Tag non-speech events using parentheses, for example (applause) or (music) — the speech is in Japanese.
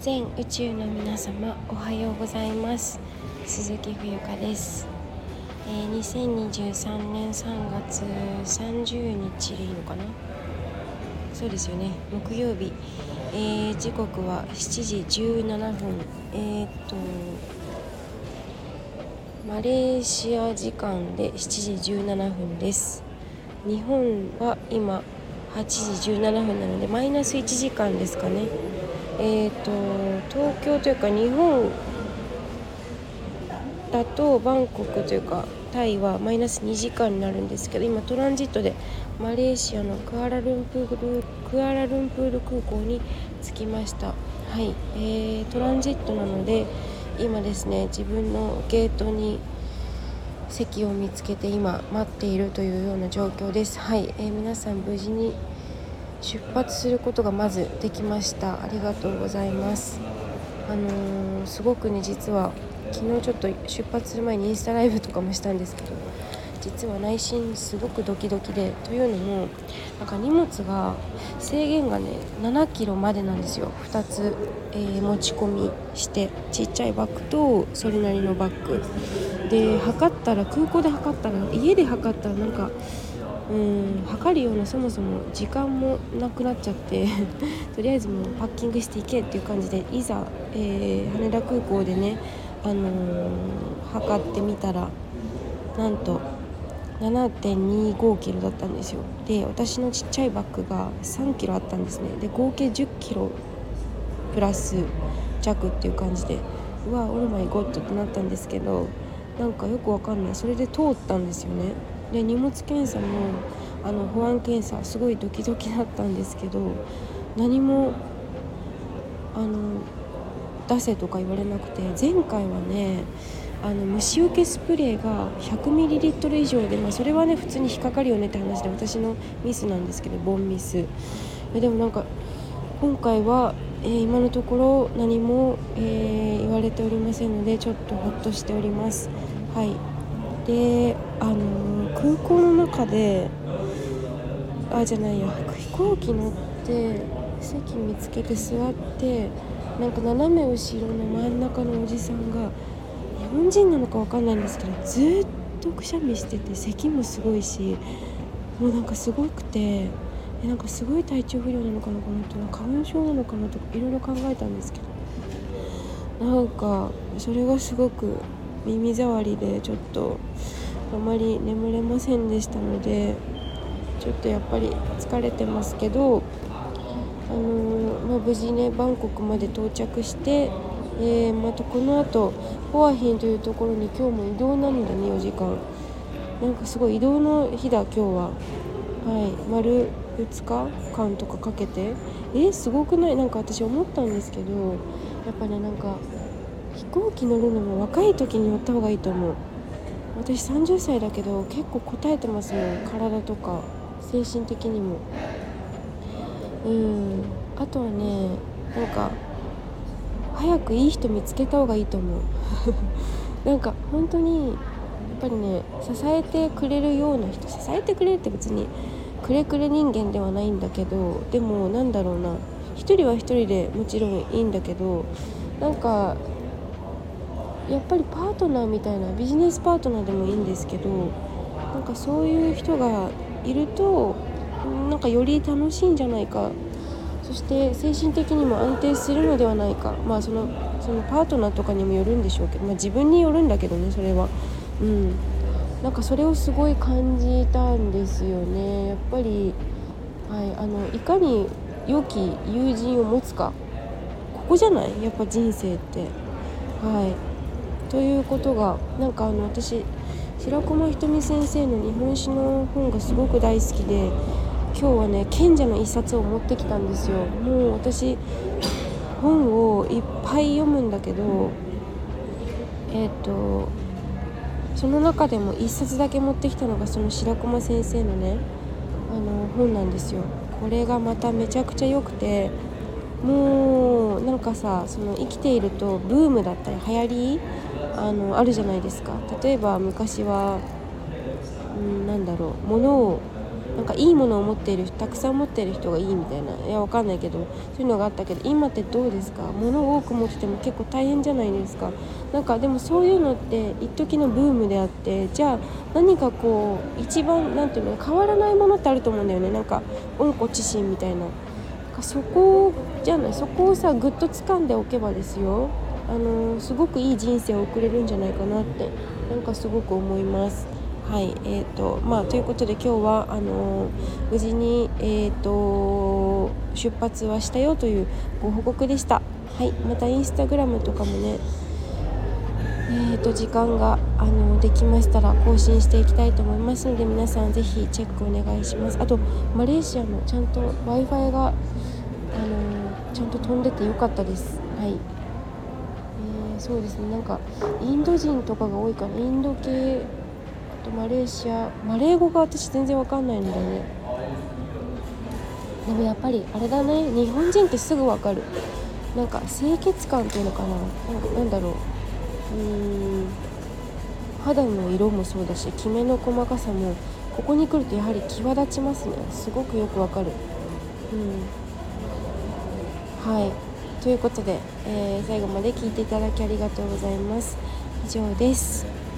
全宇宙の皆様おはようございます。鈴木冬香です、えー、2023年3月30日でいいのかな？そうですよね。木曜日、えー、時刻は7時17分。えー、っとマレーシア時間で7時17分です。日本は今8時17分なのでマイナス1時間ですかね。えーと、東京というか日本だとバンコクというかタイはマイナス2時間になるんですけど今トランジットでマレーシアのクアラルンプールクアラルンプール空港に着きました。はい、えー、トランジットなので今ですね自分のゲートに席を見つけて今待っているというような状況です。はい、えー、皆さん無事に出発することがまずできました。ありがとうございます。あのー、すごくね実は昨日ちょっと出発する前にインスタライブとかもしたんですけど実は内心すごくドキドキでというのもなんか荷物が制限がね7キロまでなんですよ。2つ、えー、持ち込みしてちっちゃいバッグとそれなりのバッグ。で測ったら空港で測ったら家で測ったらなんかうん。測るようなそもそも時間もなくなっちゃって (laughs) とりあえずもうパッキングしていけっていう感じでいざ、えー、羽田空港でね、あのー、測ってみたらなんと7.25キロだったんですよ。で私のちっちゃいバッグが3キロあったんですね。で合計10キロプラス弱っていう感じでうわオールマイゴッドってなったんですけどなんかよくわかんない。それで通ったんですよね。で荷物検査もあの保安検査すごいドキドキだったんですけど何もあの出せとか言われなくて前回はねあの虫除けスプレーが 100ml 以上で、まあ、それはね普通に引っかかるよねって話で私のミスなんですけどボンミス。でもなんか今回は、えー、今のところ何も、えー、言われておりませんのでちょっとほっとしております。はい。であの空港の中であじゃないや飛行機乗って席見つけて座ってなんか斜め後ろの真ん中のおじさんが日本人なのか分かんないんですけどずっとくしゃみしてて咳もすごいしもうなんかすごくてえなんかすごい体調不良なのかなこの人花粉症なのかなとかいろいろ考えたんですけどなんかそれがすごく耳障りでちょっとあまり眠れませんでしたのでちょっとやっぱり疲れてますけど、あのー、まあ、無事ねバンコクまで到着して、えー、またこの後ホアヒンというところに今日も移動なんだね4時間。なんかすごい移動の日だ今日は。はい。丸2日間とかかけて。えー、すごくない？なんか私思ったんですけどやっぱねなんか飛行機乗るのも若い時に乗った方がいいと思う。私30歳だけど結構答えてますもん。体とか精神的にも。うん。あとはねなんか早くいい人見つけた方がいいと思う。(laughs) なんか本当にやっぱりね支えてくれるような人支えてくれるって別にくれくれ人間ではないんだけどでもなんだろうな。一人は一人でもちろんいいんだけどなんかやっぱりパートナーみたいなビジネスパートナーでもいいんですけどなんかそういう人がいるとなんかより楽しいんじゃないか。そして精神的にも安定するのではないか。まあそのそのパートナーとかにもよるんでしょうけど、まあ、自分によるんだけどねそれは。うん。なんかそれをすごい感じたんですよね。やっぱり、はい、あのいかに良き友人を持つか。ここじゃない？やっぱ人生って。はい。ということがなんかあの私白駒ひとみ先生の日本史の本がすごく大好きで今日はね賢者の一冊を持ってきたんですよ。もう私本をいっぱい読むんだけどえっ、ー、とその中でも1冊だけ持ってきたのがその白駒先生のねあの本なんですよ。これがまためちゃくちゃ良くてもうなんかさその生きているとブームだったり流行りあのあるじゃないですか。例えば昔は、うん、なだろう。物をなんかいいものを持っているたくさん持っている人がいいみたいな。いやわかんないけどそういうのがあったけど今ってどうですか？物を多く持ってても結構大変じゃないですか。なんかでもそういうのって一時のブームであってじゃあ何かこう一番何ていうの変わらないものってあると思うんだよね。なんか温故知新みたいな。そこじゃない。そこをさぐっと掴んでおけばですよ。あの、すごくいい人生を送れるんじゃないかなってなんかすごく思います。はいえーとまあ、ということで今日はあの無事に、えーと、出発はしたよというご報告でした。はい、またインスタグラムとかもねえーと、時間があのできましたら更新していきたいと思いますので皆さんぜひチェックお願いしますあとマレーシアのちゃんと w i f i があのちゃんと飛んでてよかったですはい、そうですね。なんかインド人とかが多いかな。インド系。あとマレーシア。マレー語が私全然わかんないんだよね。でもやっぱりあれだね。日本人ってすぐわかる。なんか清潔感っていうのかな。なんだろう。うん。肌の色もそうだしきめの細かさもここに来るとやはり際立ちますね。すごくよくわかる。うん。はい。ということで、えー、最後まで聞いていただきありがとうございます。以上です。